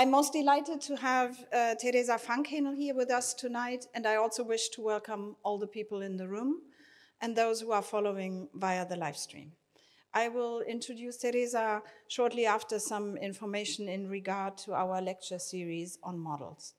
I'm most delighted to have uh, Teresa Fankhänel here with us tonight, and I also wish to welcome all the people in the room and those who are following via the live stream. I will introduce Teresa shortly after some information in regard to our lecture series on models.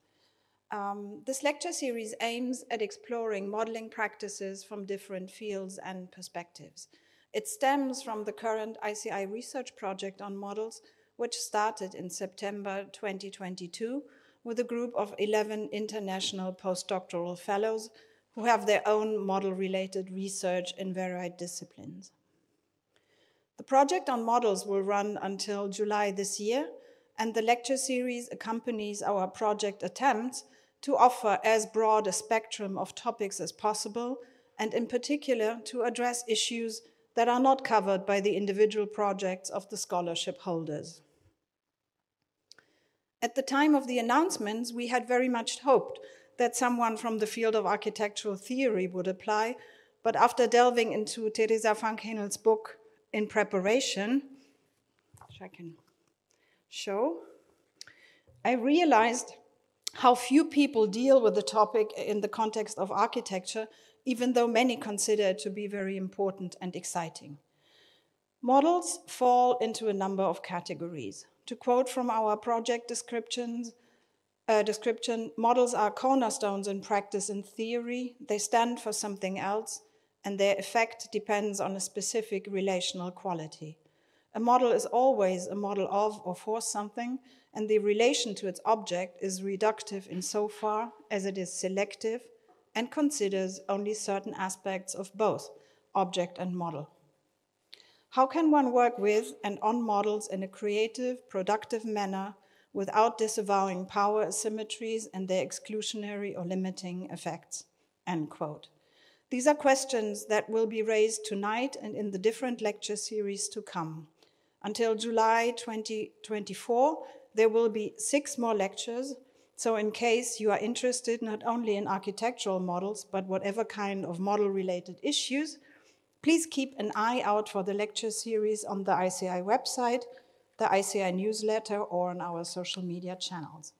Um, this lecture series aims at exploring modeling practices from different fields and perspectives. It stems from the current ICI research project on models, which started in September 2022 with a group of 11 international postdoctoral fellows who have their own model related research in varied disciplines. The project on models will run until July this year, and the lecture series accompanies our project attempts to offer as broad a spectrum of topics as possible, and in particular to address issues that are not covered by the individual projects of the scholarship holders. At the time of the announcements, we had very much hoped that someone from the field of architectural theory would apply, but after delving into Teresa Fankhänel's book in preparation, which I can show, I realized how few people deal with the topic in the context of architecture even though many consider it to be very important and exciting. Models fall into a number of categories. To quote from our project descriptions, uh, description, models are cornerstones in practice and theory. They stand for something else, and their effect depends on a specific relational quality. A model is always a model of or for something, and the relation to its object is reductive insofar as it is selective and considers only certain aspects of both object and model. How can one work with and on models in a creative, productive manner without disavowing power asymmetries and their exclusionary or limiting effects? End quote. These are questions that will be raised tonight and in the different lecture series to come. Until July 2024, there will be six more lectures so, in case you are interested not only in architectural models, but whatever kind of model related issues, please keep an eye out for the lecture series on the ICI website, the ICI newsletter, or on our social media channels.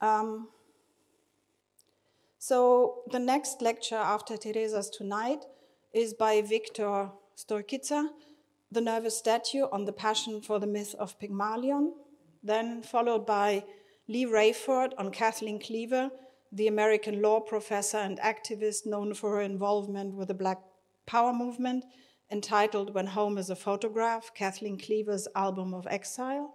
Um, so, the next lecture after Teresa's tonight is by Victor Stoichita, The Nervous Statue on the Passion for the Myth of Pygmalion then followed by Lee Rayford on Kathleen Cleaver, the American law professor and activist known for her involvement with the Black Power movement, entitled When Home is a Photograph, Kathleen Cleaver's Album of Exile.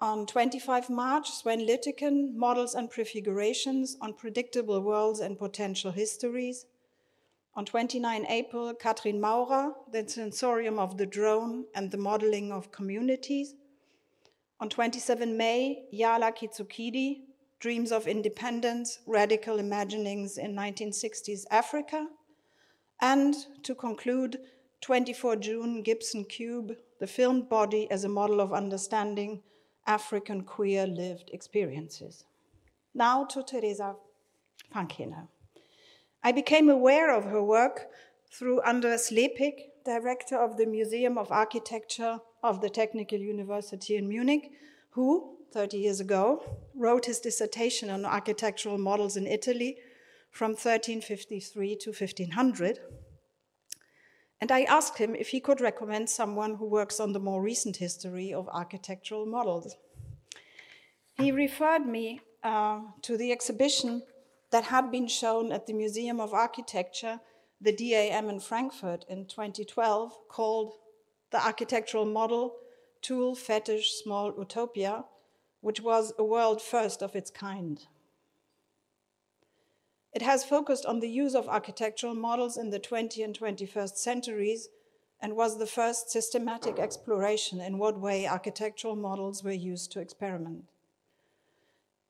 On 25 March, Sven Lütticken, Models and Prefigurations on Predictable Worlds and Potential Histories. On 29 April, Katrin Maurer, The Sensorium of the Drone and the Modeling of Communities. On 27 May, Yala Kisukidi, Dreams of Independence, Radical Imaginings in 1960s Africa. And to conclude, 24 June, Gibson Ncube, the filmed body as a model of understanding African queer lived experiences. Now to Teresa Fankhänel. I became aware of her work through Andres Lepik, director of the Museum of Architecture of the Technical University in Munich, who, 30 years ago, wrote his dissertation on architectural models in Italy from 1353 to 1500. And I asked him if he could recommend someone who works on the more recent history of architectural models. He referred me uh, to the exhibition that had been shown at the Museum of Architecture, the DAM in Frankfurt in 2012, called the architectural model Tool Fetish Small Utopia, which was a world first of its kind. It has focused on the use of architectural models in the 20th and 21st centuries and was the first systematic exploration in what way architectural models were used to experiment.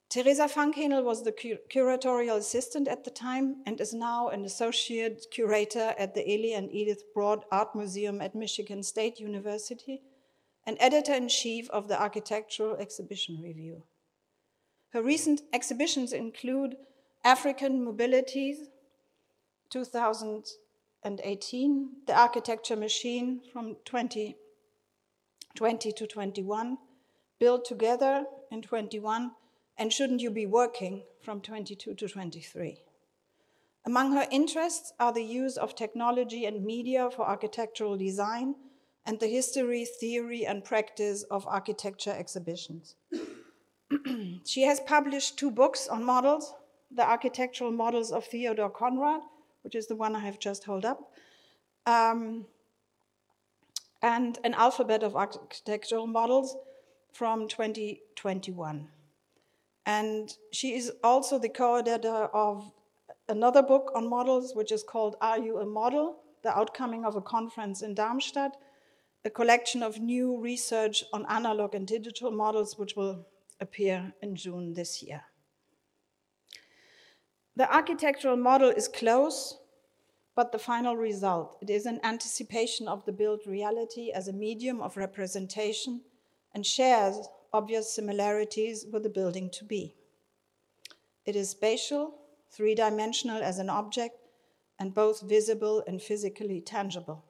Teresa Fankhänel was the cur curatorial assistant at the time and is now an associate curator at the Eli and Edythe Broad Art Museum at Michigan State University and editor in chief of the Architectural Exhibition Review. Her recent exhibitions include African Mobilities 2018, The Architecture Machine from 2020 to 21, build together in 21, and shouldn't you be working from 22 to 23? Among her interests are the use of technology and media for architectural design and the history, theory, and practice of architecture exhibitions. she has published two books on models The Architectural Models of Theodore Conrad, which is the one I have just held up, um, and An Alphabet of Architectural Models from 2021. And she is also the co editor of another book on models, which is called Are You a Model? The Outcoming of a Conference in Darmstadt, a collection of new research on analog and digital models, which will appear in June this year. The architectural model is close, but the final result. It is an anticipation of the built reality as a medium of representation and shares obvious similarities with the building to be. It is spatial, three dimensional as an object, and both visible and physically tangible.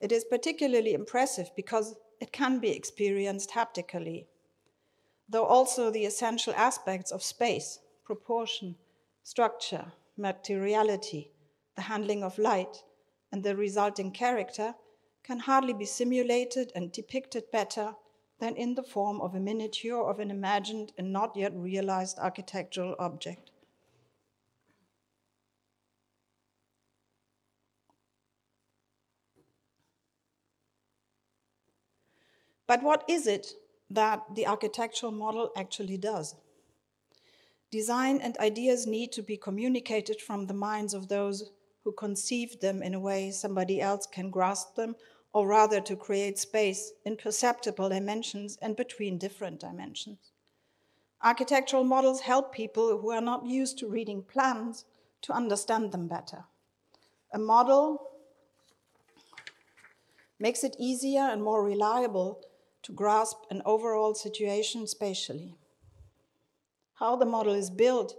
It is particularly impressive because it can be experienced haptically, though also the essential aspects of space, proportion, structure, materiality, the handling of light, and the resulting character can hardly be simulated and depicted better than in the form of a miniature of an imagined and not yet realized architectural object. But what is it that the architectural model actually does? Design and ideas need to be communicated from the minds of those who conceived them in a way somebody else can grasp them, or rather to create space in perceptible dimensions and between different dimensions. Architectural models help people who are not used to reading plans to understand them better. A model makes it easier and more reliable to grasp an overall situation spatially. How the model is built,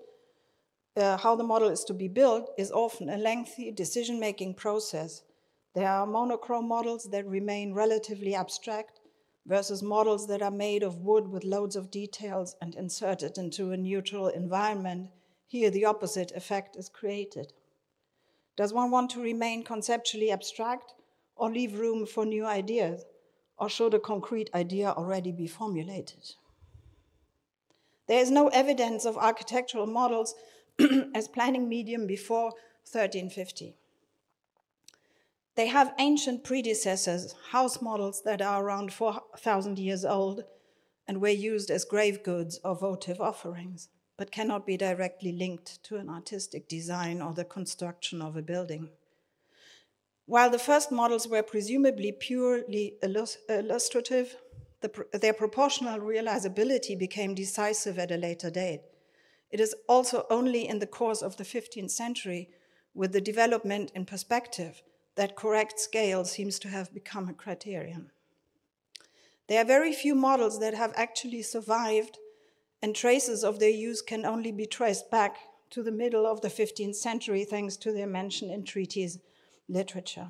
uh, how the model is to be built, is often a lengthy decision making process. There are monochrome models that remain relatively abstract versus models that are made of wood with loads of details and inserted into a neutral environment. Here, the opposite effect is created. Does one want to remain conceptually abstract or leave room for new ideas? or should a concrete idea already be formulated? There is no evidence of architectural models as planning medium before 1350. They have ancient predecessors, house models that are around 4,000 years old and were used as grave goods or votive offerings, but cannot be directly linked to an artistic design or the construction of a building. While the first models were presumably purely illustrative, the, their proportional realizability became decisive at a later date. It is also only in the course of the 15th century, with the development in perspective, that correct scale seems to have become a criterion. There are very few models that have actually survived, and traces of their use can only be traced back to the middle of the 15th century thanks to their mention in treaties literature.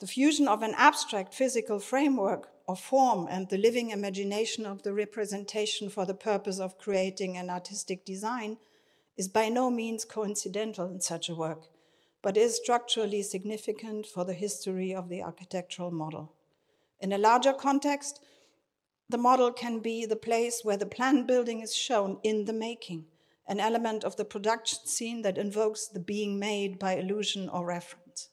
The fusion of an abstract physical framework or form and the living imagination of the representation for the purpose of creating an artistic design is by no means coincidental in such a work, but is structurally significant for the history of the architectural model. In a larger context, the model can be the place where the planned building is shown in the making, an element of the production scene that invokes the being made by illusion or reference.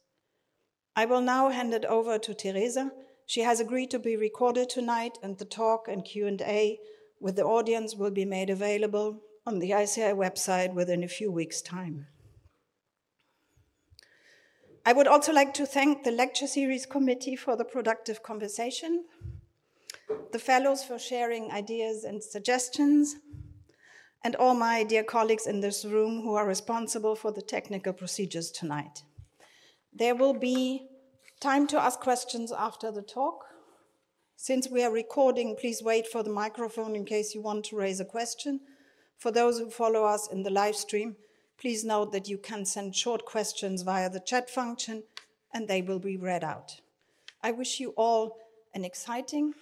I will now hand it over to Teresa. She has agreed to be recorded tonight, and the talk and Q&A with the audience will be made available on the ICI website within a few weeks' time. I would also like to thank the lecture series committee for the productive conversation, the fellows for sharing ideas and suggestions, and all my dear colleagues in this room who are responsible for the technical procedures tonight. There will be time to ask questions after the talk. Since we are recording, please wait for the microphone in case you want to raise a question. For those who follow us in the live stream, please note that you can send short questions via the chat function and they will be read out. I wish you all an exciting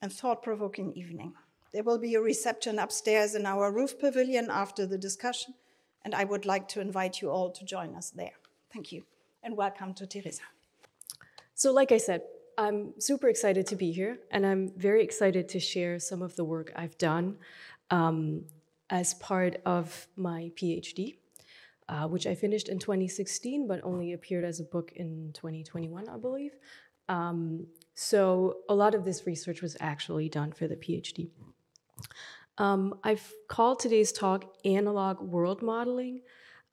and thought provoking evening. There will be a reception upstairs in our roof pavilion after the discussion, and I would like to invite you all to join us there. Thank you, and welcome to Teresa. So, like I said, I'm super excited to be here, and I'm very excited to share some of the work I've done um, as part of my PhD, uh, which I finished in 2016, but only appeared as a book in 2021, I believe. Um, so, a lot of this research was actually done for the PhD. Um, I've called today's talk Analog World Modeling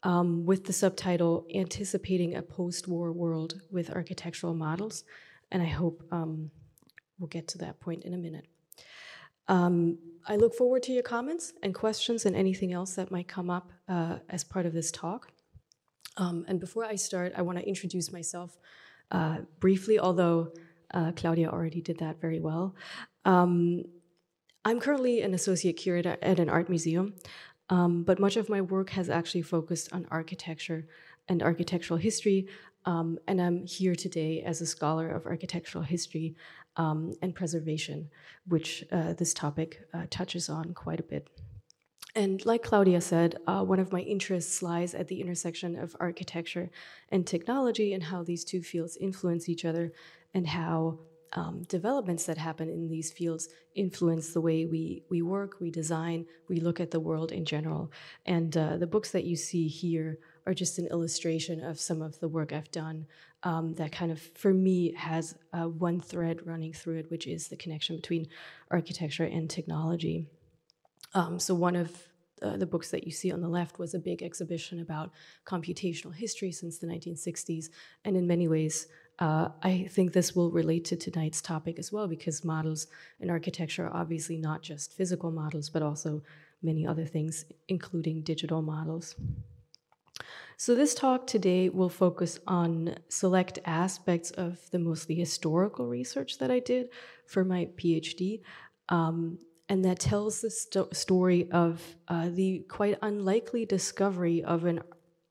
um, with the subtitle Anticipating a Post War World with Architectural Models. And I hope um, we'll get to that point in a minute. Um, I look forward to your comments and questions and anything else that might come up uh, as part of this talk. Um, and before I start, I want to introduce myself uh, briefly, although uh, Claudia already did that very well. Um, I'm currently an associate curator at an art museum, um, but much of my work has actually focused on architecture and architectural history. Um, and I'm here today as a scholar of architectural history um, and preservation, which uh, this topic uh, touches on quite a bit. And like Claudia said, uh, one of my interests lies at the intersection of architecture and technology and how these two fields influence each other and how um, developments that happen in these fields influence the way we, we work, we design, we look at the world in general. And uh, the books that you see here are just an illustration of some of the work I've done um, that kind of, for me, has uh, one thread running through it, which is the connection between architecture and technology. Um, so, one of uh, the books that you see on the left was a big exhibition about computational history since the 1960s, and in many ways, uh, I think this will relate to tonight's topic as well, because models in architecture are obviously not just physical models, but also many other things, including digital models. So, this talk today will focus on select aspects of the mostly historical research that I did for my PhD, um, and that tells the sto- story of uh, the quite unlikely discovery of an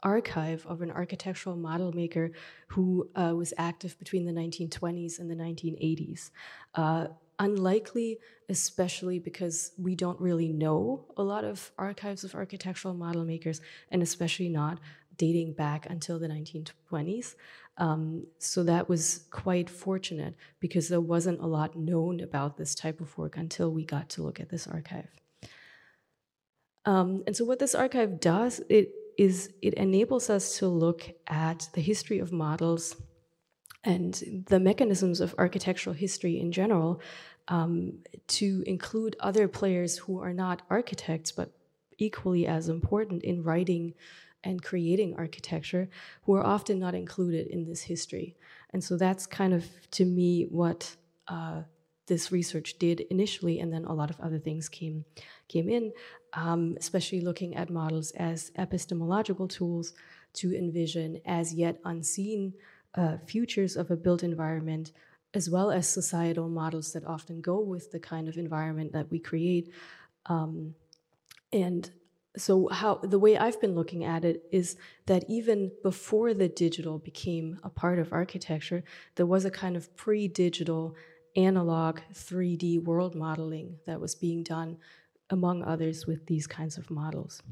archive of an architectural model maker who uh, was active between the 1920s and the 1980s. Uh, unlikely, especially because we don't really know a lot of archives of architectural model makers, and especially not dating back until the 1920s. Um, so that was quite fortunate because there wasn't a lot known about this type of work until we got to look at this archive. Um, and so what this archive does, it is it enables us to look at the history of models and the mechanisms of architectural history in general um, to include other players who are not architects but equally as important in writing and creating architecture who are often not included in this history. And so that's kind of, to me, what uh, this research did initially, and then a lot of other things came came in, um, especially looking at models as epistemological tools to envision as yet unseen uh, futures of a built environment, as well as societal models that often go with the kind of environment that we create. Um, and so how the way I've been looking at it is that even before the digital became a part of architecture, there was a kind of pre-digital analog 3D world modeling that was being done among others, with these kinds of models.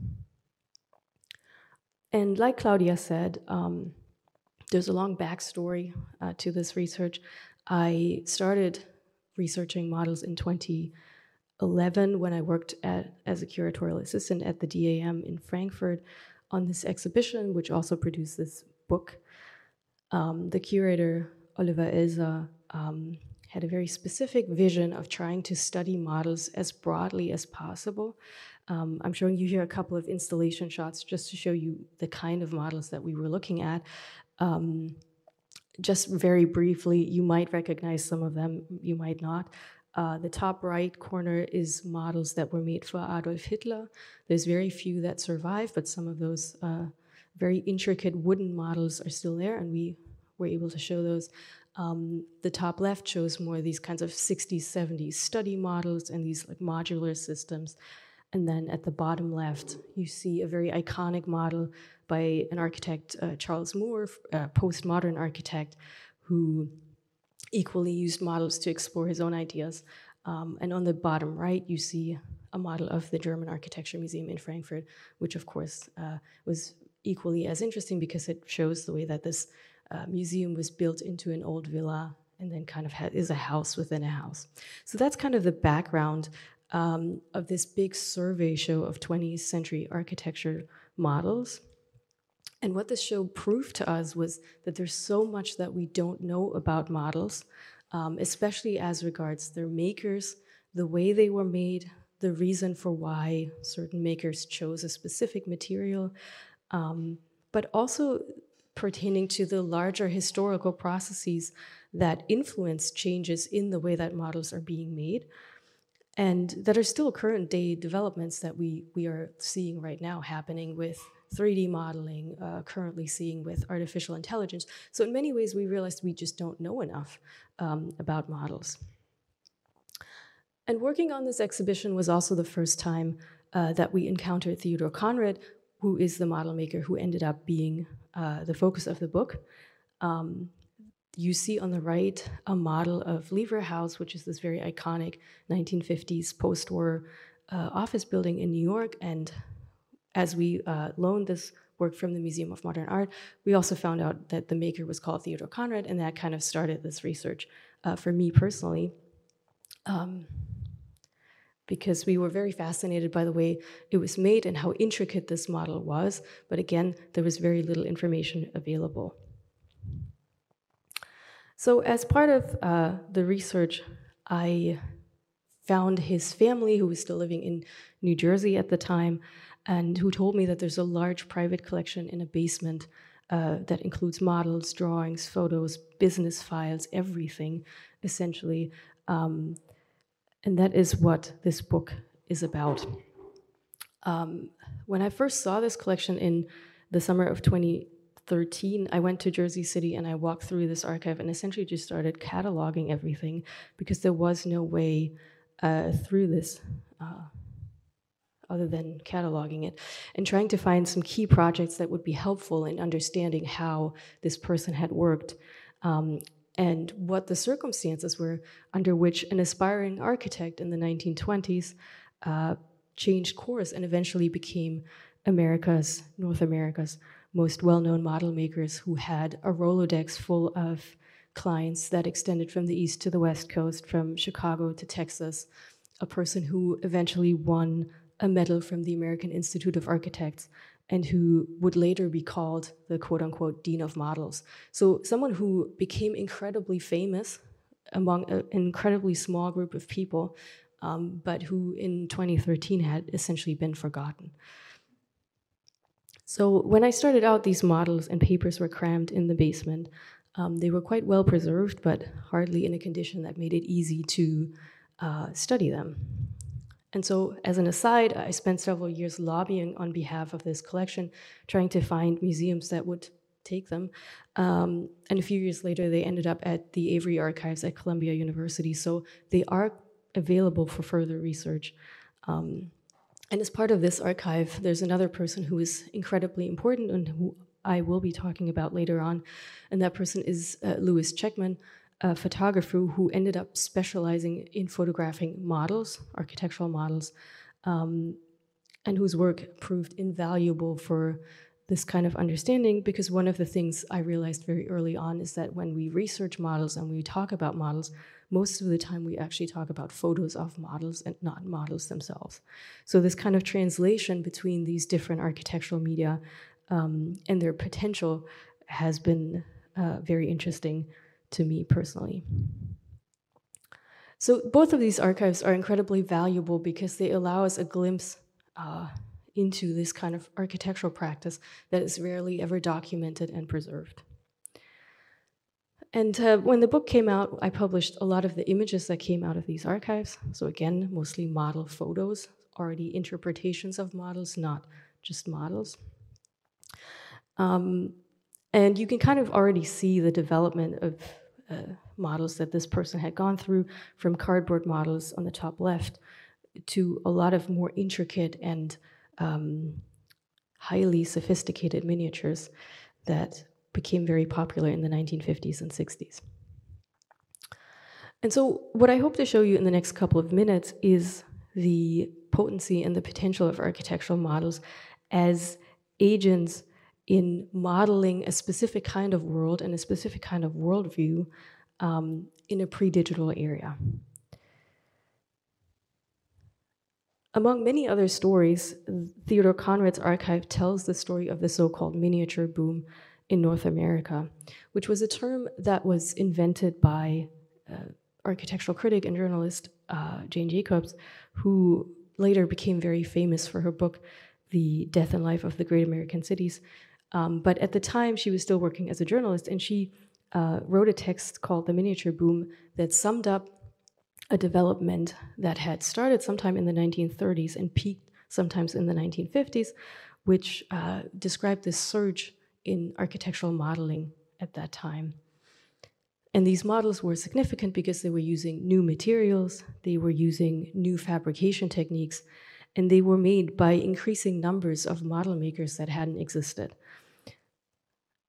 And like Claudia said, um, there's a long backstory uh, to this research. I started researching models in 2011 when I worked at, as a curatorial assistant at the DAM in Frankfurt on this exhibition, which also produced this book. Um, the curator, Oliver Elser, um, had a very specific vision of trying to study models as broadly as possible. Um, I'm showing you here a couple of installation shots just to show you the kind of models that we were looking at. Um, just very briefly, you might recognize some of them, you might not. Uh, the top right corner is models that were made for Adolf Hitler. There's very few that survive, but some of those uh, very intricate wooden models are still there, and we were able to show those. Um, the top left shows more of these kinds of 60s, 70s study models and these like modular systems. And then at the bottom left, you see a very iconic model by an architect, uh, Charles Moore, a postmodern architect, who equally used models to explore his own ideas. Um, and on the bottom right, you see a model of the German Architecture Museum in Frankfurt, which of course uh, was equally as interesting because it shows the way that this uh, museum was built into an old villa and then kind of is a house within a house. So that's kind of the background um, of this big survey show of 20th century architecture models. And what this show proved to us was that there's so much that we don't know about models, um, especially as regards their makers, the way they were made, the reason for why certain makers chose a specific material, um, but also pertaining to the larger historical processes that influence changes in the way that models are being made and that are still current day developments that we, we are seeing right now happening with 3D modeling, uh, currently seeing with artificial intelligence. So, in many ways, we realized we just don't know enough um, about models. And working on this exhibition was also the first time uh, that we encountered Theodore Conrad, who is the model maker who ended up being uh, the focus of the book. Um, you see on the right a model of Lever House, which is this very iconic 1950s post war uh, office building in New York. And as we uh, loaned this work from the Museum of Modern Art, we also found out that the maker was called Theodore Conrad, and that kind of started this research uh, for me personally. Um, because we were very fascinated by the way it was made and how intricate this model was, but again, there was very little information available. So, as part of uh, the research, I found his family, who was still living in New Jersey at the time, and who told me that there's a large private collection in a basement uh, that includes models, drawings, photos, business files, everything, essentially. Um, and that is what this book is about. Um, when I first saw this collection in the summer of 2013, I went to Jersey City and I walked through this archive and essentially just started cataloging everything because there was no way uh, through this uh, other than cataloging it and trying to find some key projects that would be helpful in understanding how this person had worked um, and what the circumstances were under which an aspiring architect in the 1920s uh, changed course and eventually became America's, North America's most well known model makers who had a Rolodex full of clients that extended from the East to the West Coast, from Chicago to Texas, a person who eventually won a medal from the American Institute of Architects and who would later be called the quote unquote Dean of Models. So, someone who became incredibly famous among an incredibly small group of people, um, but who in 2013 had essentially been forgotten. So when I started out, these models and papers were crammed in the basement. Um, they were quite well preserved, but hardly in a condition that made it easy to uh, study them. And so, as an aside, I spent several years lobbying on behalf of this collection, trying to find museums that would take them. Um, and a few years later, they ended up at the Avery Archives at Columbia University. So they are available for further research. Um, and as part of this archive, there's another person who is incredibly important and who I will be talking about later on. And that person is uh, Louis Checkman, a photographer who ended up specializing in photographing models, architectural models, um, and whose work proved invaluable for this kind of understanding because one of the things I realized very early on is that when we research models and we talk about models, most of the time we actually talk about photos of models and not models themselves. So, this kind of translation between these different architectural media um, and their potential has been uh, very interesting to me personally. So, both of these archives are incredibly valuable because they allow us a glimpse. Uh, into this kind of architectural practice that is rarely ever documented and preserved. And uh, when the book came out, I published a lot of the images that came out of these archives. So, again, mostly model photos, already interpretations of models, not just models. Um, and you can kind of already see the development of uh, models that this person had gone through from cardboard models on the top left to a lot of more intricate and um, highly sophisticated miniatures that became very popular in the 1950s and 60s. And so, what I hope to show you in the next couple of minutes is the potency and the potential of architectural models as agents in modeling a specific kind of world and a specific kind of worldview um, in a pre digital area. Among many other stories, Theodore Conrad's archive tells the story of the so called miniature boom in North America, which was a term that was invented by uh, architectural critic and journalist uh, Jane Jacobs, who later became very famous for her book, The Death and Life of the Great American Cities. Um, but at the time, she was still working as a journalist, and she uh, wrote a text called The Miniature Boom that summed up a development that had started sometime in the 1930s and peaked sometimes in the 1950s, which uh, described this surge in architectural modeling at that time. And these models were significant because they were using new materials, they were using new fabrication techniques, and they were made by increasing numbers of model makers that hadn't existed.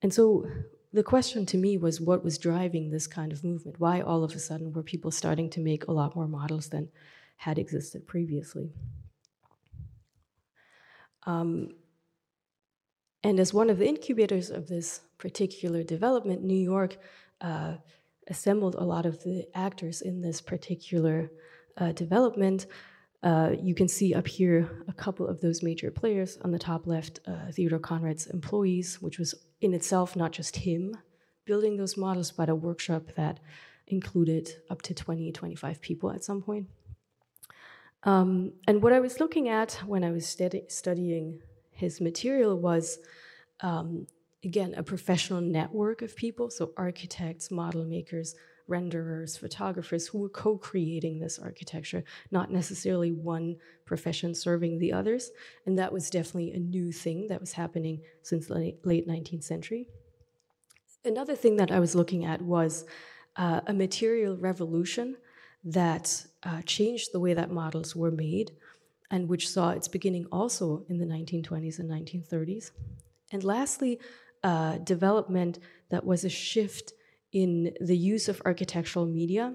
And so the question to me was what was driving this kind of movement? Why all of a sudden were people starting to make a lot more models than had existed previously? Um, and as one of the incubators of this particular development, New York uh, assembled a lot of the actors in this particular uh, development. Uh, you can see up here a couple of those major players. On the top left, uh, Theodore Conrad's employees, which was in itself not just him building those models, but a workshop that included up to 20, 25 people at some point. Um, and what I was looking at when I was studying his material was um, again, a professional network of people, so architects, model makers, renderers, photographers who were co creating this architecture, not necessarily one profession serving the others. And that was definitely a new thing that was happening since the late 19th century. Another thing that I was looking at was uh, a material revolution that uh, changed the way that models were made and which saw its beginning also in the 1920s and 1930s. And lastly, uh, development that was a shift in the use of architectural media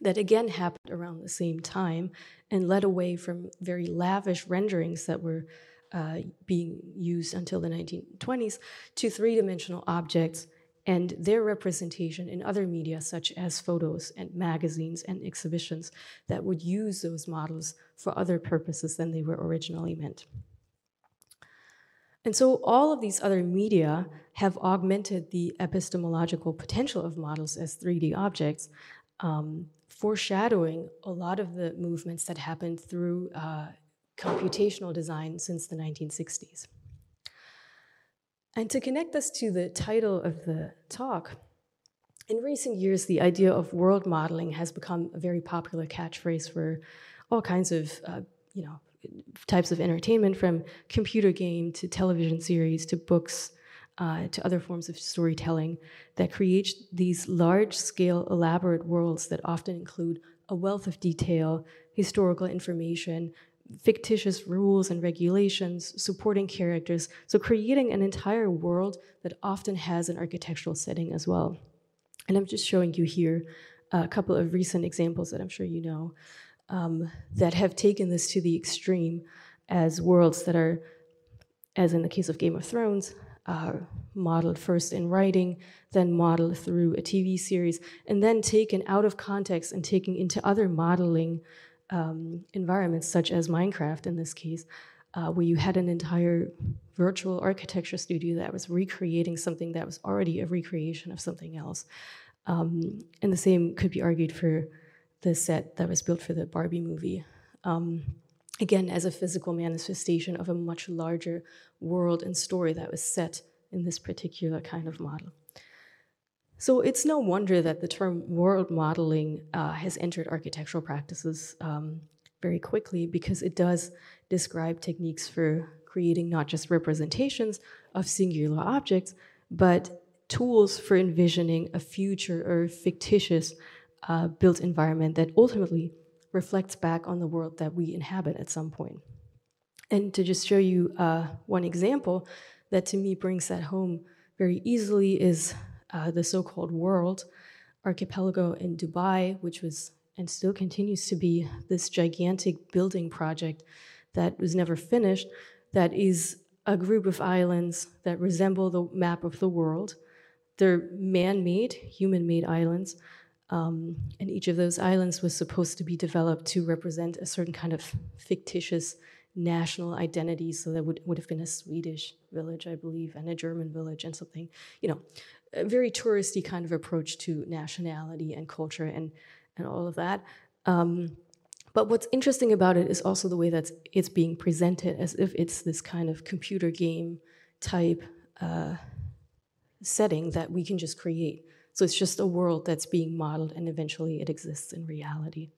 that again happened around the same time and led away from very lavish renderings that were uh, being used until the 1920s to three dimensional objects and their representation in other media, such as photos and magazines and exhibitions, that would use those models for other purposes than they were originally meant. And so all of these other media have augmented the epistemological potential of models as 3D objects, um, foreshadowing a lot of the movements that happened through uh, computational design since the 1960s. And to connect us to the title of the talk, in recent years, the idea of world modeling has become a very popular catchphrase for all kinds of, uh, you know, types of entertainment, from computer game to television series to books uh, to other forms of storytelling, that create these large scale, elaborate worlds that often include a wealth of detail, historical information, fictitious rules and regulations, supporting characters. So, creating an entire world that often has an architectural setting as well. And I'm just showing you here a couple of recent examples that I'm sure you know um, that have taken this to the extreme as worlds that are, as in the case of Game of Thrones, uh, modeled first in writing, then modeled through a TV series, and then taken out of context and taken into other modeling um, environments, such as Minecraft in this case, uh, where you had an entire virtual architecture studio that was recreating something that was already a recreation of something else. Um, and the same could be argued for the set that was built for the Barbie movie. Um, again, as a physical manifestation of a much larger world and story that was set in this particular kind of model. So it's no wonder that the term world modeling uh, has entered architectural practices um, very quickly because it does describe techniques for creating not just representations of singular objects, but tools for envisioning a future or fictitious uh, built environment that ultimately reflects back on the world that we inhabit at some point. And to just show you uh, one example that to me brings that home very easily is uh, the so called world archipelago in Dubai, which was and still continues to be this gigantic building project that was never finished, that is a group of islands that resemble the map of the world. They're man made, human made islands. Um, and each of those islands was supposed to be developed to represent a certain kind of fictitious national identity. So that would, would have been a Swedish village, I believe, and a German village, and something, you know, a very touristy kind of approach to nationality and culture and, and all of that. Um, but what's interesting about it is also the way that it's being presented as if it's this kind of computer game type uh, setting that we can just create. So it's just a world that's being modeled and eventually it exists in reality.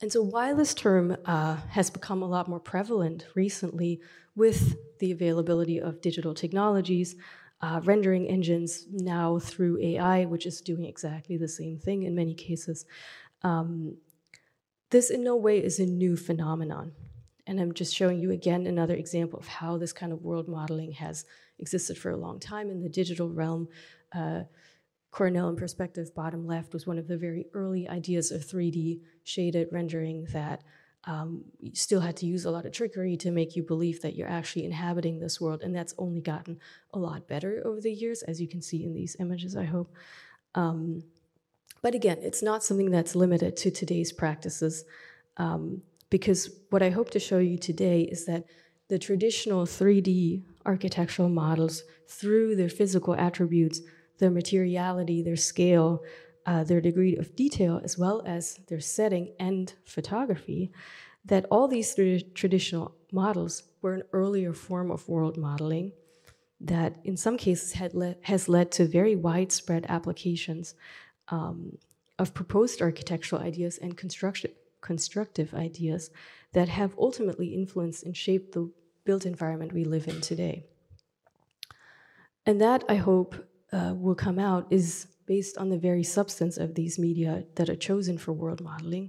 And so, while this term uh, has become a lot more prevalent recently with the availability of digital technologies, uh, rendering engines now through AI, which is doing exactly the same thing in many cases, um, this in no way is a new phenomenon. And I'm just showing you again another example of how this kind of world modeling has existed for a long time in the digital realm. Uh, Cornell in Perspective, bottom left, was one of the very early ideas of 3D shaded rendering that um, you still had to use a lot of trickery to make you believe that you're actually inhabiting this world. And that's only gotten a lot better over the years, as you can see in these images, I hope. Um, but again, it's not something that's limited to today's practices, um, because what I hope to show you today is that the traditional 3D architectural models, through their physical attributes, their materiality, their scale, uh, their degree of detail, as well as their setting and photography, that all these traditional models were an earlier form of world modeling that in some cases had le has led to very widespread applications um, of proposed architectural ideas and construction constructive ideas that have ultimately influenced and shaped the built environment we live in today. And that, I hope, uh, will come out is based on the very substance of these media that are chosen for world modeling.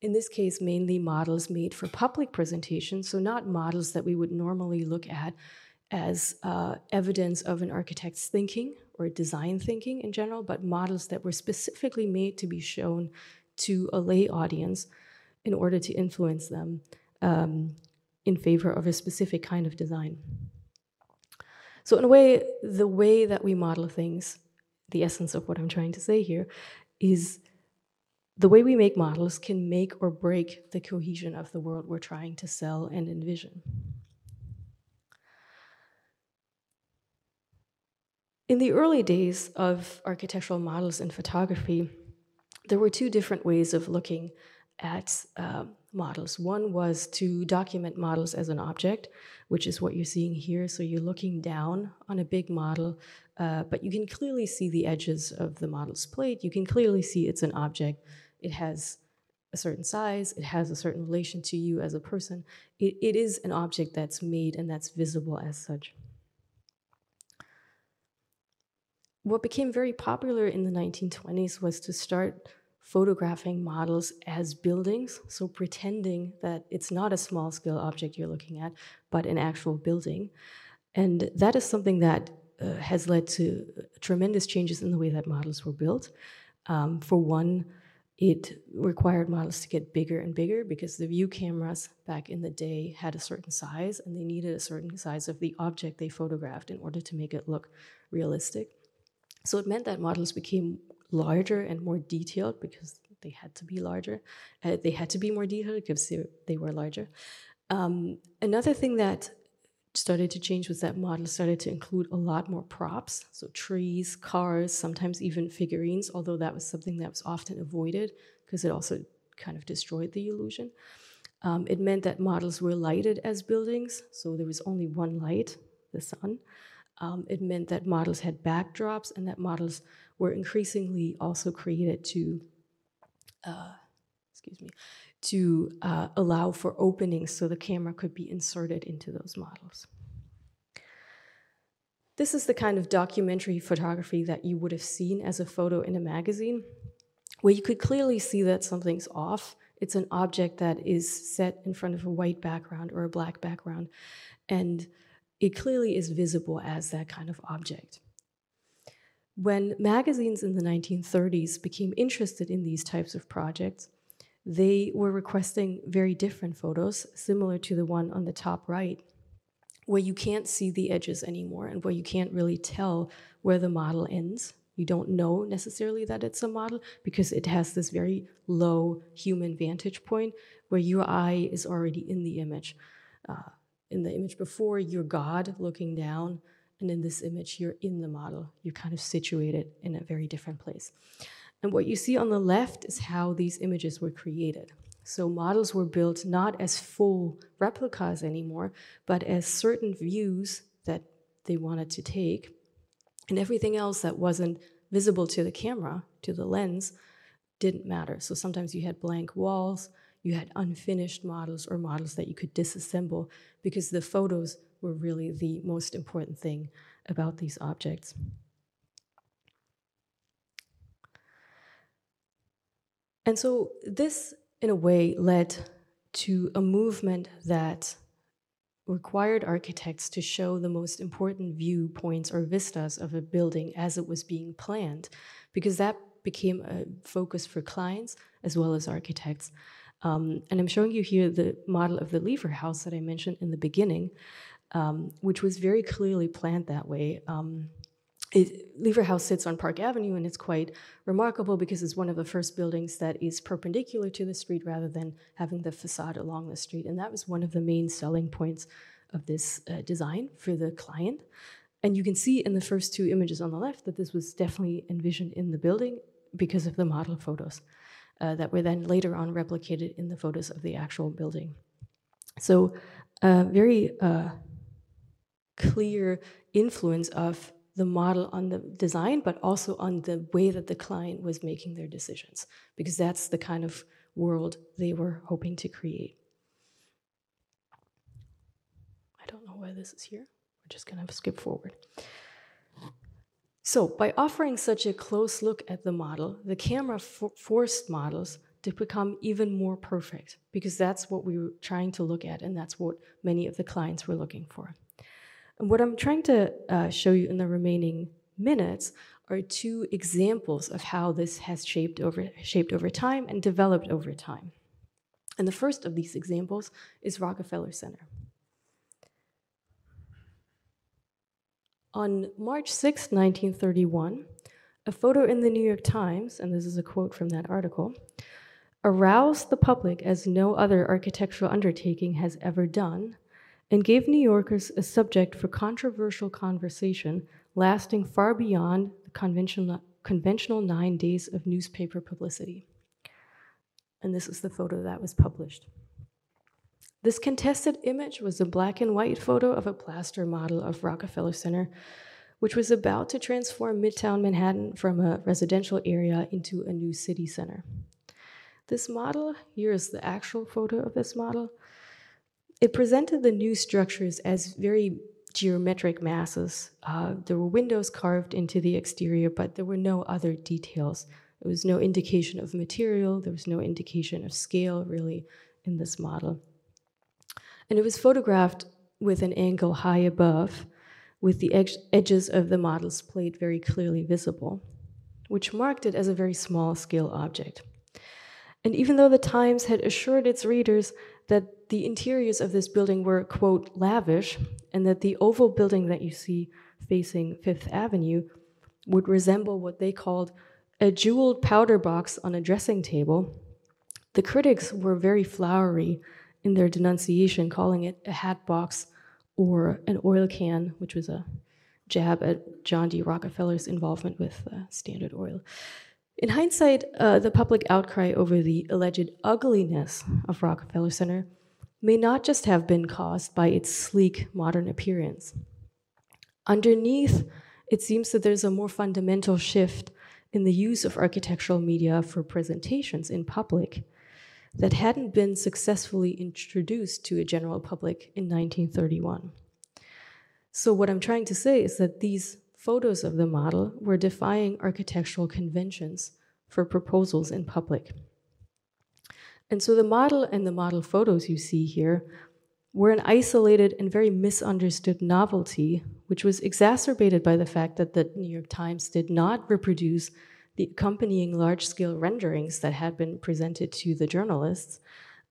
In this case, mainly models made for public presentation, so not models that we would normally look at as uh, evidence of an architect's thinking or design thinking in general, but models that were specifically made to be shown to a lay audience in order to influence them um, in favor of a specific kind of design. So, in a way, the way that we model things, the essence of what I'm trying to say here, is the way we make models can make or break the cohesion of the world we're trying to sell and envision. In the early days of architectural models and photography, there were two different ways of looking at uh, models. One was to document models as an object, which is what you're seeing here. So you're looking down on a big model, uh, but you can clearly see the edges of the model's plate. You can clearly see it's an object. It has a certain size, it has a certain relation to you as a person. it, it is an object that's made and that's visible as such. what became very popular in the 1920s was to start photographing models as buildings, so pretending that it's not a small scale object you're looking at, but an actual building. And that is something that uh, has led to tremendous changes in the way that models were built. Um, for one, it required models to get bigger and bigger because the view cameras back in the day had a certain size and they needed a certain size of the object they photographed in order to make it look realistic. So it meant that models became larger and more detailed because they had to be larger. Uh, they had to be more detailed because they, were larger. Um, another thing that started to change was that models started to include a lot more props, so trees, cars, sometimes even figurines, although that was something that was often avoided because it also kind of destroyed the illusion. Um, it meant that models were lighted as buildings, so there was only one light, the sun. Um, it meant that models had backdrops and that models were increasingly also created to, uh, excuse me, to uh, allow for openings so the camera could be inserted into those models. This is the kind of documentary photography that you would have seen as a photo in a magazine, where you could clearly see that something's off. It's an object that is set in front of a white background or a black background. And it clearly is visible as that kind of object. When magazines in the 1930s became interested in these types of projects, they were requesting very different photos, similar to the one on the top right, where you can't see the edges anymore and where you can't really tell where the model ends. You don't know necessarily that it's a model because it has this very low human vantage point where your eye is already in the image. Uh, in the image before, you're God looking down, and in this image, you're in the model. You're kind of situated in a very different place. And what you see on the left is how these images were created. So models were built not as full replicas anymore, but as certain views that they wanted to take. And everything else that wasn't visible to the camera, to the lens, didn't matter. So sometimes you had blank walls, you had unfinished models or models that you could disassemble because the photos were really the most important thing about these objects. And so this, in a way, led to a movement that required architects to show the most important viewpoints or vistas of a building as it was being planned, because that became a focus for clients as well as architects. Um, and I'm showing you here the model of the Lever House that I mentioned in the beginning, um, which was very clearly planned that way. Um, it, Lever House sits on Park Avenue, and it's quite remarkable because it's one of the first buildings that is perpendicular to the street rather than having the facade along the street. And that was one of the main selling points of this uh, design for the client. And you can see in the first two images on the left that this was definitely envisioned in the building because of the model photos uh, that were then later on replicated in the photos of the actual building. So, a very uh, clear influence of the model on the design, but also on the way that the client was making their decisions, because that's the kind of world they were hoping to create. I don't know why this is here. We're just going to skip forward. So, by offering such a close look at the model, the camera for forced models to become even more perfect, because that's what we were trying to look at, and that's what many of the clients were looking for. And what I'm trying to uh, show you in the remaining minutes are two examples of how this has shaped over, shaped over time and developed over time. And the first of these examples is Rockefeller Center. On March 6, 1931, a photo in the New York Times, and this is a quote from that article, aroused the public as no other architectural undertaking has ever done and gave New Yorkers a subject for controversial conversation lasting far beyond the conventional, conventional nine days of newspaper publicity. And this is the photo that was published. This contested image was a black and white photo of a plaster model of Rockefeller Center, which was about to transform Midtown Manhattan from a residential area into a new city center. This model, here is the actual photo of this model, it presented the new structures as very geometric masses. Uh, there were windows carved into the exterior, but there were no other details. There was no indication of material, there was no indication of scale really in this model. And it was photographed with an angle high above, with the ed edges of the models plate very clearly visible, which marked it as a very small scale object. And even though the Times had assured its readers that the interiors of this building were, quote, lavish, and that the oval building that you see facing Fifth Avenue would resemble what they called a jeweled powder box on a dressing table, the critics were very flowery in their denunciation, calling it a hat box or an oil can, which was a jab at John D. Rockefeller's involvement with uh, Standard Oil. In hindsight, uh, the public outcry over the alleged ugliness of Rockefeller Center may not just have been caused by its sleek modern appearance. Underneath, it seems that there's a more fundamental shift in the use of architectural media for presentations in public that hadn't been successfully introduced to a general public in 1931. So, what I'm trying to say is that these photos of the model were defying architectural conventions for proposals in public. And so the model and the model photos you see here were an isolated and very misunderstood novelty, which was exacerbated by the fact that the New York Times did not reproduce the accompanying large scale renderings that had been presented to the journalists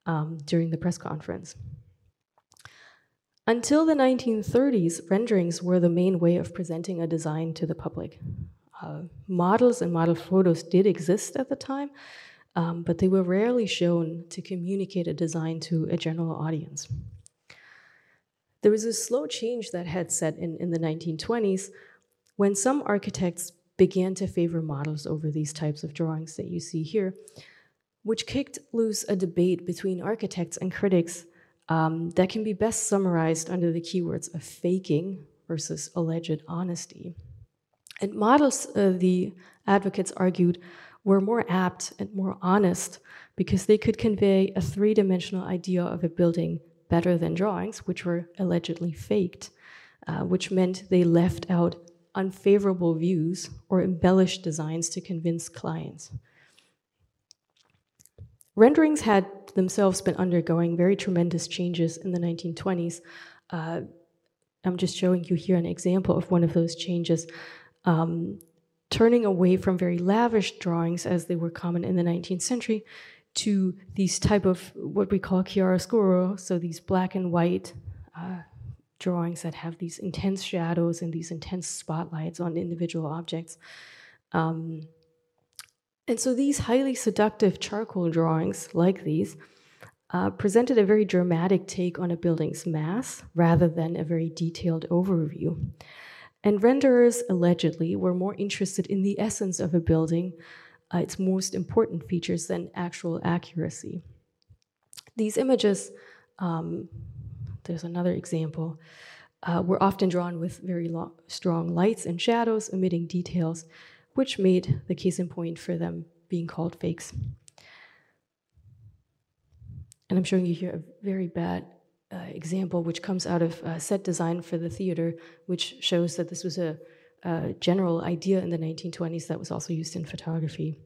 um, during the press conference. Until the 1930s, renderings were the main way of presenting a design to the public. Uh, models and model photos did exist at the time, um, but they were rarely shown to communicate a design to a general audience. There was a slow change that had set in in the 1920s when some architects began to favor models over these types of drawings that you see here, which kicked loose a debate between architects and critics um, that can be best summarized under the keywords of faking versus alleged honesty. And models, uh, the advocates argued, were more apt and more honest because they could convey a three dimensional idea of a building better than drawings, which were allegedly faked, uh, which meant they left out unfavorable views or embellished designs to convince clients. Renderings had themselves been undergoing very tremendous changes in the 1920s. Uh, I'm just showing you here an example of one of those changes. Um, turning away from very lavish drawings as they were common in the 19th century to these type of what we call chiaroscuro, so these black and white uh, drawings that have these intense shadows and these intense spotlights on individual objects. Um, and so these highly seductive charcoal drawings, like these, uh, presented a very dramatic take on a building's mass rather than a very detailed overview. And renderers allegedly were more interested in the essence of a building, uh, its most important features, than actual accuracy. These images, um, there's another example, uh, were often drawn with very strong lights and shadows, emitting details, which made the case in point for them being called fakes. And I'm showing you here a very bad uh, example, which comes out of uh, set design for the theater, which shows that this was a, a general idea in the 1920s that was also used in photography.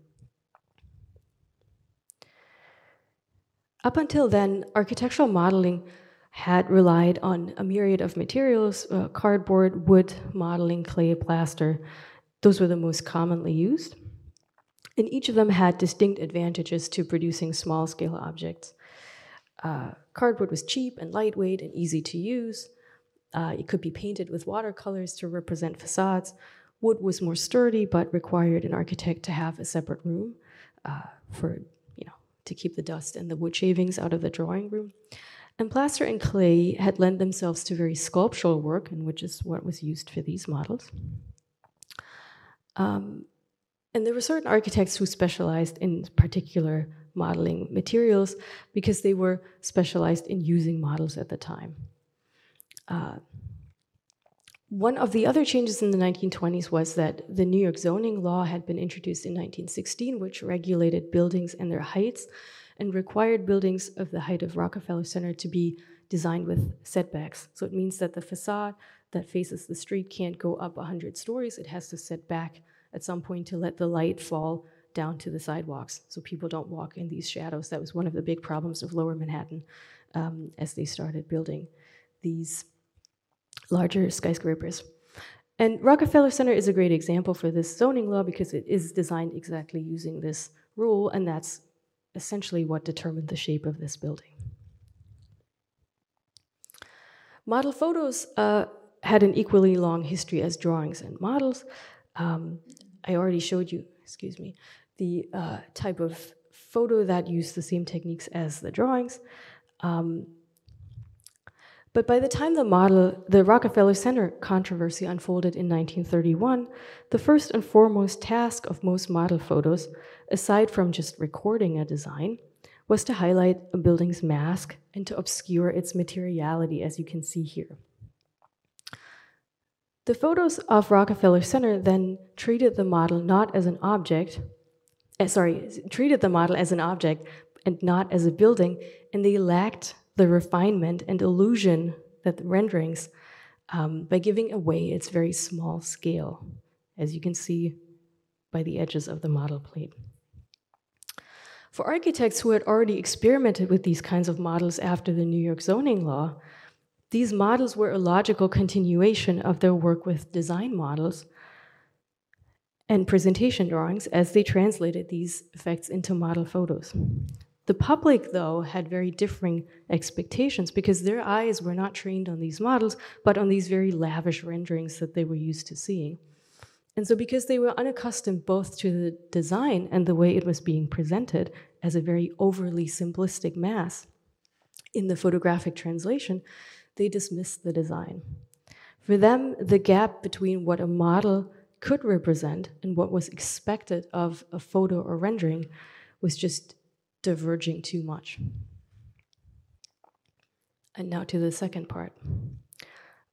Up until then, architectural modeling had relied on a myriad of materials uh, cardboard, wood, modeling, clay, plaster. Those were the most commonly used. And each of them had distinct advantages to producing small scale objects. Uh, cardboard was cheap and lightweight and easy to use. Uh, it could be painted with watercolors to represent facades. Wood was more sturdy, but required an architect to have a separate room uh, for, you know, to keep the dust and the wood shavings out of the drawing room. And plaster and clay had lent themselves to very sculptural work, and which is what was used for these models. Um, and there were certain architects who specialized in particular modeling materials because they were specialized in using models at the time. Uh, one of the other changes in the 1920s was that the New York zoning law had been introduced in 1916, which regulated buildings and their heights and required buildings of the height of Rockefeller Center to be designed with setbacks. So it means that the facade that faces the street can't go up 100 stories, it has to set back at some point to let the light fall down to the sidewalks so people don't walk in these shadows. That was one of the big problems of lower Manhattan um, as they started building these larger skyscrapers. And Rockefeller Center is a great example for this zoning law because it is designed exactly using this rule, and that's essentially what determined the shape of this building. Model photos uh, had an equally long history as drawings and models. Um, I already showed you, excuse me, the uh, type of photo that used the same techniques as the drawings. Um, but by the time the model, the Rockefeller Center controversy unfolded in 1931, the first and foremost task of most model photos, aside from just recording a design, was to highlight a building's mask and to obscure its materiality, as you can see here. The photos of Rockefeller Center then treated the model not as an object, uh, sorry, treated the model as an object and not as a building, and they lacked the refinement and illusion that the renderings um, by giving away its very small scale, as you can see by the edges of the model plate. For architects who had already experimented with these kinds of models after the New York zoning law, these models were a logical continuation of their work with design models and presentation drawings as they translated these effects into model photos. The public, though, had very differing expectations because their eyes were not trained on these models, but on these very lavish renderings that they were used to seeing. And so, because they were unaccustomed both to the design and the way it was being presented as a very overly simplistic mass in the photographic translation, they dismissed the design. For them, the gap between what a model could represent and what was expected of a photo or rendering was just diverging too much. And now to the second part.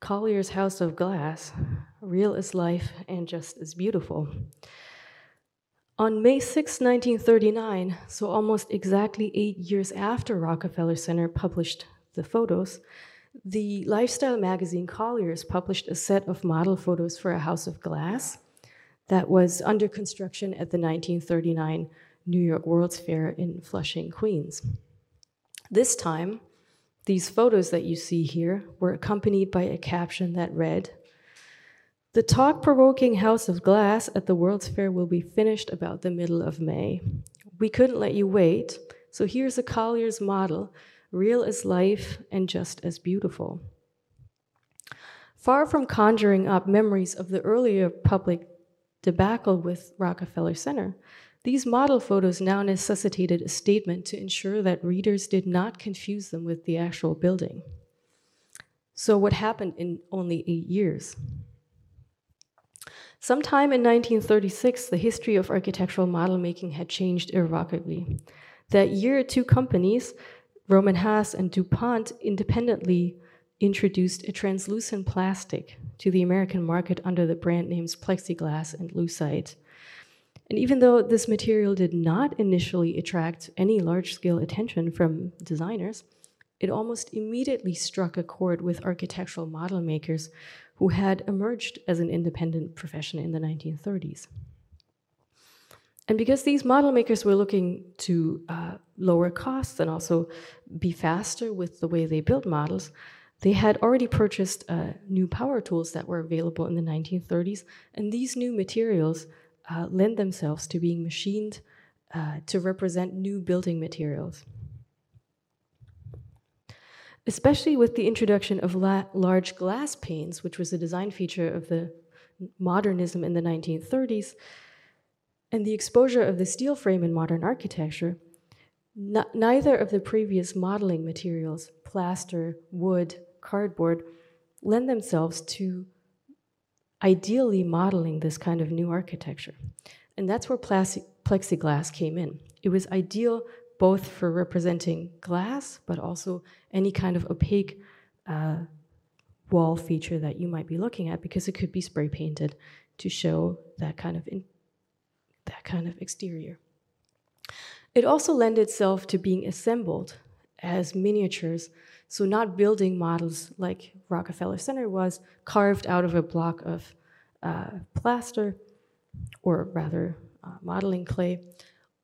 Collier's House of Glass, real as life and just as beautiful. On May 6, 1939, so almost exactly eight years after Rockefeller Center published the photos, the lifestyle magazine Collier's published a set of model photos for a house of glass that was under construction at the 1939 New York World's Fair in Flushing, Queens. This time, these photos that you see here were accompanied by a caption that read, The talk provoking House of Glass at the World's Fair will be finished about the middle of May. We couldn't let you wait, so here's a Collier's model, real as life and just as beautiful. Far from conjuring up memories of the earlier public debacle with Rockefeller Center, these model photos now necessitated a statement to ensure that readers did not confuse them with the actual building. So, what happened in only eight years? Sometime in 1936, the history of architectural model making had changed irrevocably. That year, two companies, Rohm and Haas and DuPont, independently introduced a translucent plastic to the American market under the brand names plexiglass and lucite. And even though this material did not initially attract any large scale attention from designers, it almost immediately struck a chord with architectural model makers who had emerged as an independent profession in the 1930s. And because these model makers were looking to uh, lower costs and also be faster with the way they built models, they had already purchased uh, new power tools that were available in the 1930s, and these new materials uh, lend themselves to being machined uh, to represent new building materials. Especially with the introduction of la- large glass panes, which was a design feature of the modernism in the 1930s, and the exposure of the steel frame in modern architecture, neither of the previous modeling materials, plaster, wood, cardboard, lend themselves to ideally modeling this kind of new architecture. And that's where plexiglass came in. It was ideal both for representing glass, but also any kind of opaque uh, wall feature that you might be looking at, because it could be spray painted to show that kind of in, that kind of exterior. It also lent itself to being assembled as miniatures so, not building models like Rockefeller Center was, carved out of a block of uh, plaster, or rather, uh, modeling clay,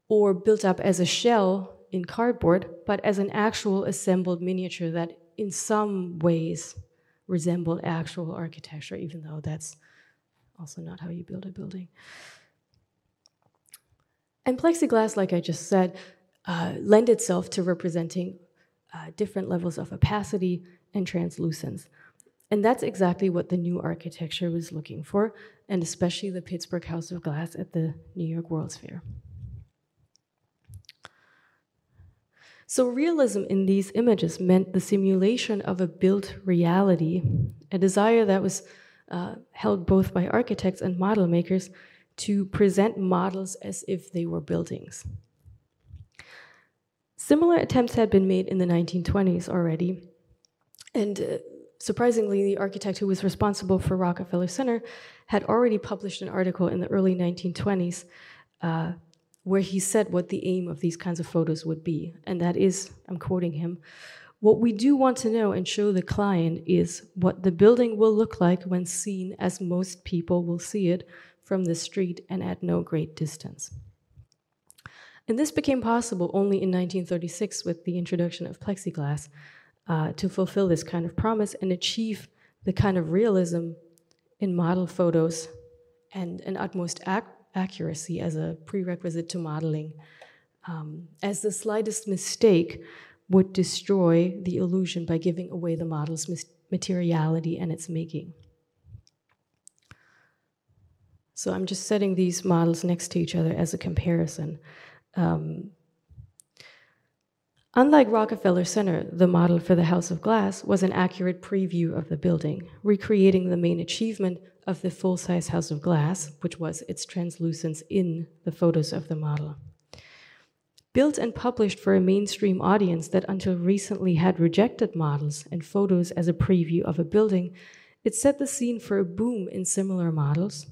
or built up as a shell in cardboard, but as an actual assembled miniature that in some ways resembled actual architecture, even though that's also not how you build a building. And plexiglass, like I just said, uh, lend itself to representing uh, different levels of opacity and translucence. And that's exactly what the new architecture was looking for, and especially the Pittsburgh House of Glass at the New York World's Fair. So, realism in these images meant the simulation of a built reality, a desire that was uh, held both by architects and model makers to present models as if they were buildings. Similar attempts had been made in the 1920s already. And uh, surprisingly, the architect who was responsible for Rockefeller Center had already published an article in the early 1920s uh, where he said what the aim of these kinds of photos would be. And that is, I'm quoting him, what we do want to know and show the client is what the building will look like when seen as most people will see it from the street and at no great distance. And this became possible only in 1936 with the introduction of plexiglass uh, to fulfill this kind of promise and achieve the kind of realism in model photos and an utmost ac accuracy as a prerequisite to modeling, um, as the slightest mistake would destroy the illusion by giving away the model's materiality and its making. So I'm just setting these models next to each other as a comparison. Um, unlike Rockefeller Center, the model for the House of Glass was an accurate preview of the building, recreating the main achievement of the full-size House of Glass, which was its translucence in the photos of the model. Built and published for a mainstream audience that until recently had rejected models and photos as a preview of a building, it set the scene for a boom in similar models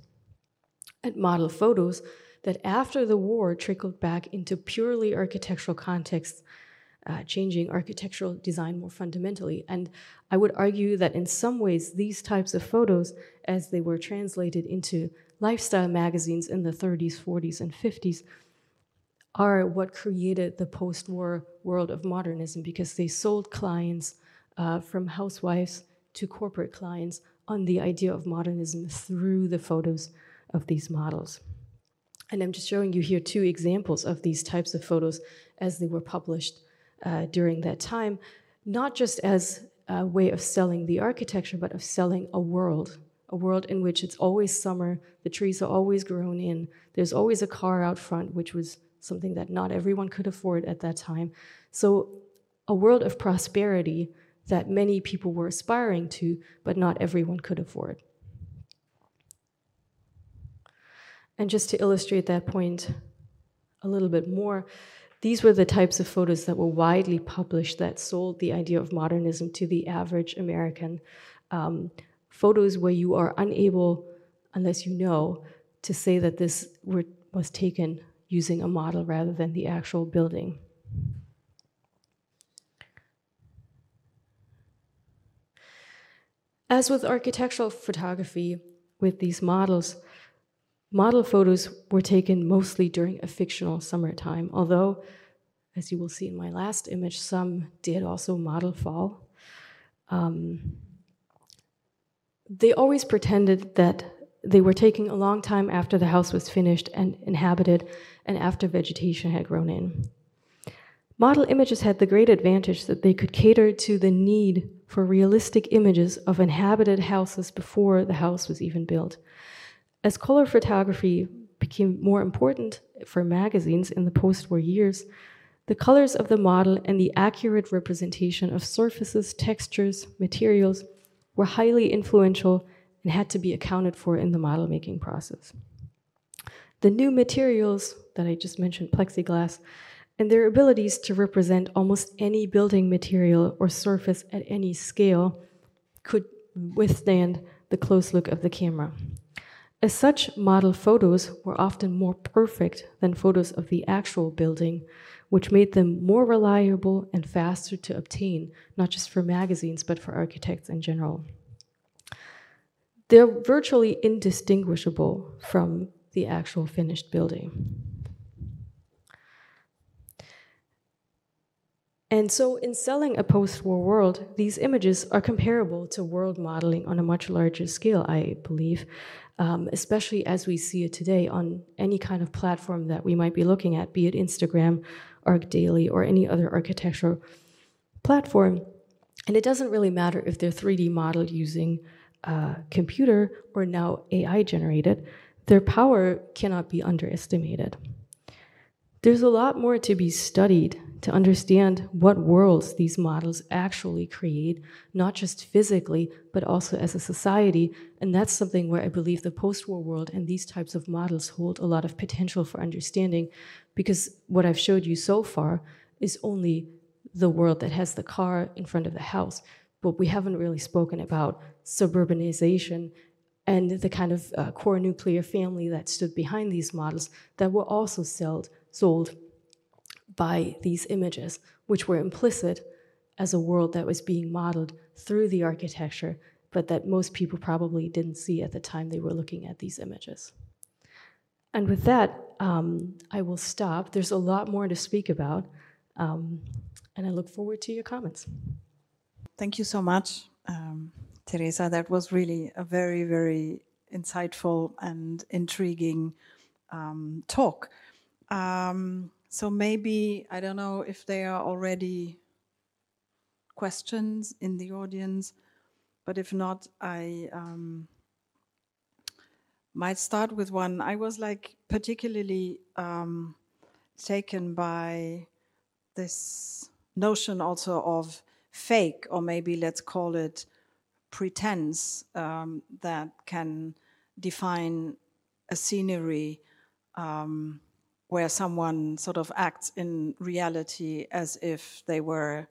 and model photos that after the war trickled back into purely architectural contexts, uh, changing architectural design more fundamentally. And I would argue that in some ways, these types of photos, as they were translated into lifestyle magazines in the 30s, 40s, and 50s, are what created the post war world of modernism because they sold clients uh, from housewives to corporate clients on the idea of modernism through the photos of these models. And I'm just showing you here two examples of these types of photos as they were published uh, during that time, not just as a way of selling the architecture, but of selling a world, a world in which it's always summer, the trees are always grown in, there's always a car out front, which was something that not everyone could afford at that time. So, a world of prosperity that many people were aspiring to, but not everyone could afford. And just to illustrate that point a little bit more, these were the types of photos that were widely published that sold the idea of modernism to the average American. Um, photos where you are unable, unless you know, to say that this were, was taken using a model rather than the actual building. As with architectural photography, with these models, Model photos were taken mostly during a fictional summertime, although, as you will see in my last image, some did also model fall. Um, they always pretended that they were taking a long time after the house was finished and inhabited and after vegetation had grown in. Model images had the great advantage that they could cater to the need for realistic images of inhabited houses before the house was even built. As color photography became more important for magazines in the post war years, the colors of the model and the accurate representation of surfaces, textures, materials were highly influential and had to be accounted for in the model making process. The new materials that I just mentioned, plexiglass, and their abilities to represent almost any building material or surface at any scale could withstand the close look of the camera. As such, model photos were often more perfect than photos of the actual building, which made them more reliable and faster to obtain, not just for magazines, but for architects in general. They're virtually indistinguishable from the actual finished building. And so, in selling a post war world, these images are comparable to world modeling on a much larger scale, I believe um, especially as we see it today on any kind of platform that we might be looking at, be it Instagram, ArchDaily, or any other architectural platform. And it doesn't really matter if they're 3D modeled using a computer or now AI generated, their power cannot be underestimated. There's a lot more to be studied to understand what worlds these models actually create, not just physically, but also as a society. And that's something where I believe the post war world and these types of models hold a lot of potential for understanding, because what I've showed you so far is only the world that has the car in front of the house. But we haven't really spoken about suburbanization and the kind of uh, core nuclear family that stood behind these models that were also sold, sold by these images, which were implicit as a world that was being modeled through the architecture, but that most people probably didn't see at the time they were looking at these images. And with that, um, I will stop. There's a lot more to speak about, um, and I look forward to your comments. Thank you so much, um, Teresa. That was really a very, very insightful and intriguing um, talk. Um, so maybe, I don't know if there are already questions in the audience, but if not, I um, might start with one. I was like particularly um, taken by this notion also of fake, or maybe let's call it pretense, um, that can define a scenery um, where someone sort of acts in reality as if they were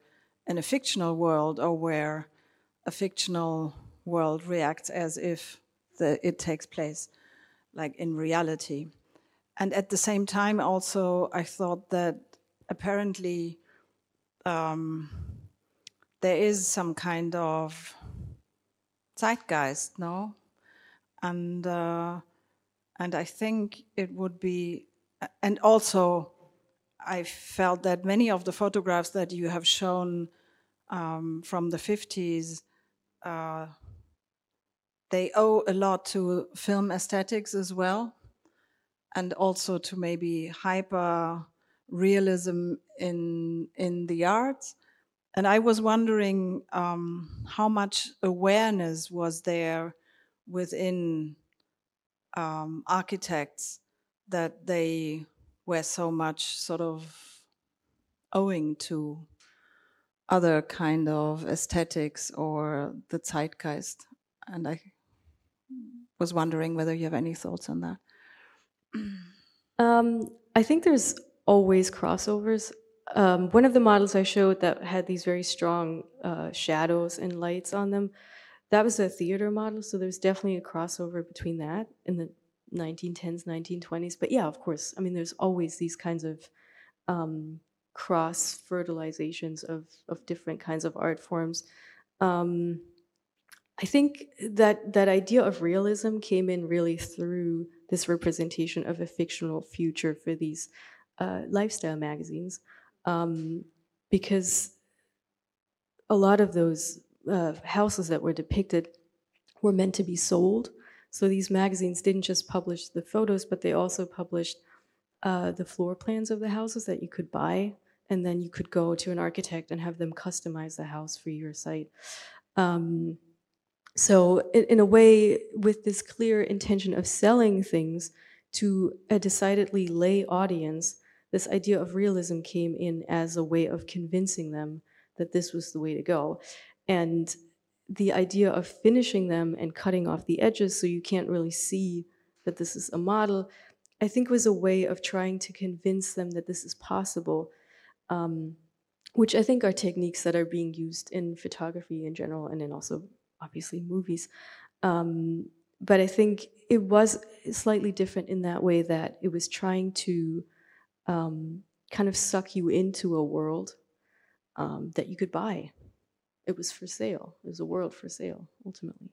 in a fictional world, or where a fictional world reacts as if the, it takes place like in reality. And at the same time, also, I thought that apparently um, there is some kind of zeitgeist, no? And uh, and I think it would be, and also, I felt that many of the photographs that you have shown um, from the 50s uh, they owe a lot to film aesthetics as well, and also to maybe hyper realism in in the arts. And I was wondering um, how much awareness was there within um, architects that they were so much sort of owing to other kind of aesthetics or the zeitgeist. And I was wondering whether you have any thoughts on that. Um, I think there's always crossovers. Um, one of the models I showed that had these very strong uh, shadows and lights on them, that was a theater model, so there's definitely a crossover between that and the 1910s, 1920s. But yeah, of course, I mean, there's always these kinds of um, cross fertilizations of, of different kinds of art forms. Um, I think that that idea of realism came in really through this representation of a fictional future for these uh, lifestyle magazines, um, because a lot of those uh, houses that were depicted were meant to be sold. So these magazines didn't just publish the photos, but they also published uh, the floor plans of the houses that you could buy, and then you could go to an architect and have them customize the house for your site. Um, so, in, in, a way, with this clear intention of selling things to a decidedly lay audience, this idea of realism came in as a way of convincing them that this was the way to go. And the idea of finishing them and cutting off the edges so you can't really see that this is a model, I think was a way of trying to convince them that this is possible. Um, which I think are techniques that are being used in photography in general and then also obviously movies. Um, but I think it was slightly different in that way that it was trying to um, kind of suck you into a world um, that you could buy. It was for sale. It was a world for sale, ultimately.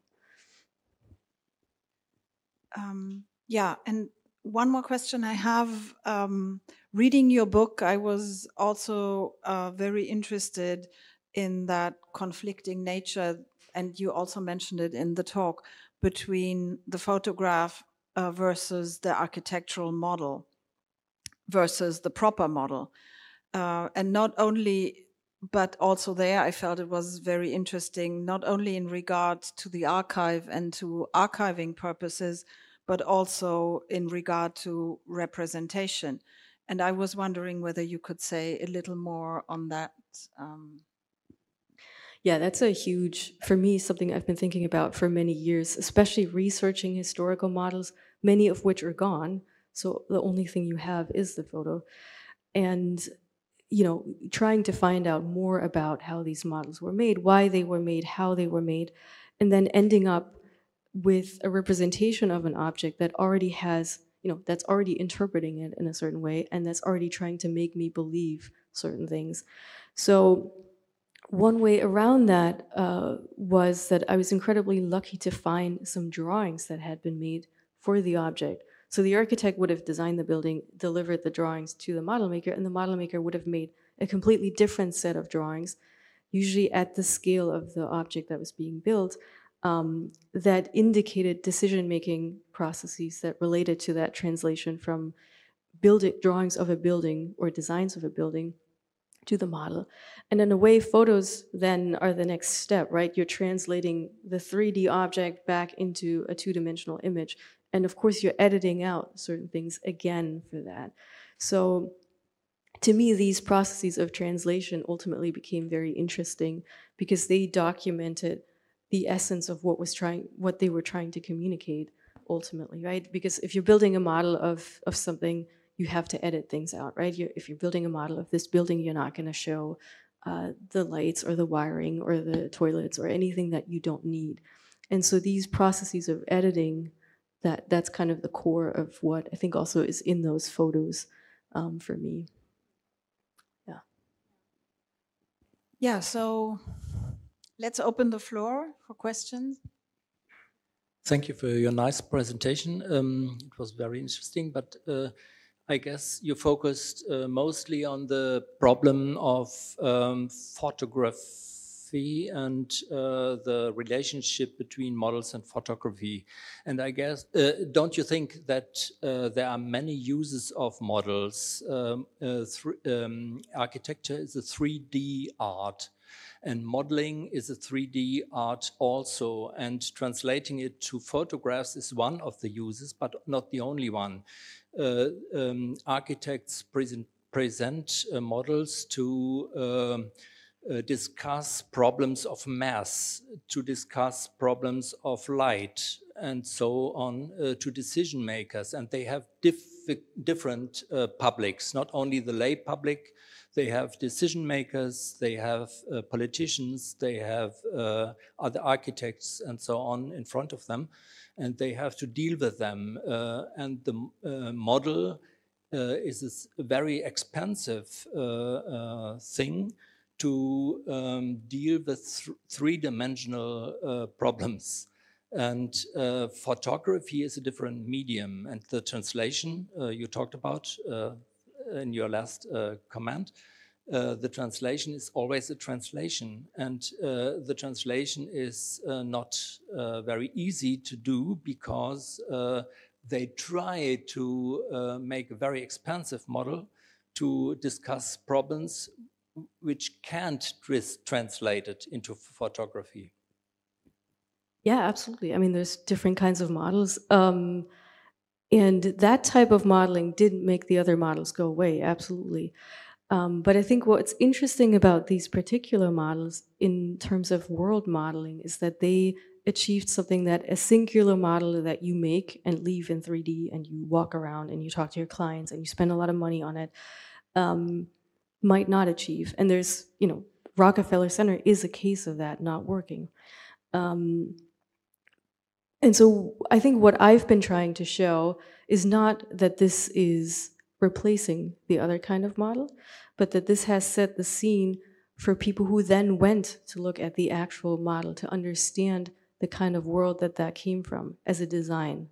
Um, yeah, and one more question I have. Um, reading your book, I was also uh, very interested in that conflicting nature and you also mentioned it in the talk, between the photograph uh, versus the architectural model versus the proper model. Uh, and not only, but also there, I felt it was very interesting, not only in regard to the archive and to archiving purposes, but also in regard to representation. And I was wondering whether you could say a little more on that. Um, yeah, that's a huge, for me, something I've been thinking about for many years, especially researching historical models, many of which are gone. So the only thing you have is the photo. And, you know, trying to find out more about how these models were made, why they were made, how they were made, and then ending up with a representation of an object that already has, you know, that's already interpreting it in a certain way and that's already trying to make me believe certain things. So one way around that uh, was that I was incredibly lucky to find some drawings that had been made for the object. So the architect would have designed the building, delivered the drawings to the model maker, and the model maker would have made a completely different set of drawings, usually at the scale of the object that was being built, um, that indicated decision-making processes that related to that translation from building drawings of a building or designs of a building to the model. And in a way, photos then are the next step, right? You're translating the 3D object back into a two-dimensional image. And of course, you're editing out certain things again for that. So to me, these processes of translation ultimately became very interesting because they documented the essence of what was trying, what they were trying to communicate ultimately, right? Because if you're building a model of, of something, you have to edit things out, right? You're, if you're building a model of this building, you're not going to show uh, the lights or the wiring or the toilets or anything that you don't need. And so these processes of editing, that that's kind of the core of what I think also is in those photos um, for me. Yeah. Yeah, so let's open the floor for questions. Thank you for your nice presentation. Um, it was very interesting, but uh, I guess you focused uh, mostly on the problem of um, photography and uh, the relationship between models and photography. And I guess, uh, don't you think that uh, there are many uses of models? Um, uh, um, architecture is a 3D art. And modeling is a 3D art also, and translating it to photographs is one of the uses, but not the only one. Uh, um, architects present, present uh, models to um, uh, discuss problems of mass, to discuss problems of light, and so on uh, to decision makers. And they have diff different uh, publics, not only the lay public, they have decision makers, they have uh, politicians, they have uh, other architects and so on in front of them, and they have to deal with them. Uh, and the model is a very expensive thing to um, deal with th three-dimensional problems. And uh, photography is a different medium. And the translation uh, you talked about uh, in your last uh, comment, uh, the translation is always a translation. And uh, the translation is uh, not uh, very easy to do because uh, they try to make a very expensive model to discuss problems which can't translate it into photography. Yeah, absolutely. I mean, there's different kinds of models. Um, and that type of modeling didn't make the other models go away, absolutely. Um, but I think what's interesting about these particular models in terms of world modeling is that they achieved something that a singular model that you make and leave in 3D and you walk around and you talk to your clients and you spend a lot of money on it um, might not achieve. And there's, you know, Rockefeller Center is a case of that not working. Um, and so I think what I've been trying to show is not that this is replacing the other kind of model, but that this has set the scene for people who then went to look at the actual model to understand the kind of world that that came from as a design.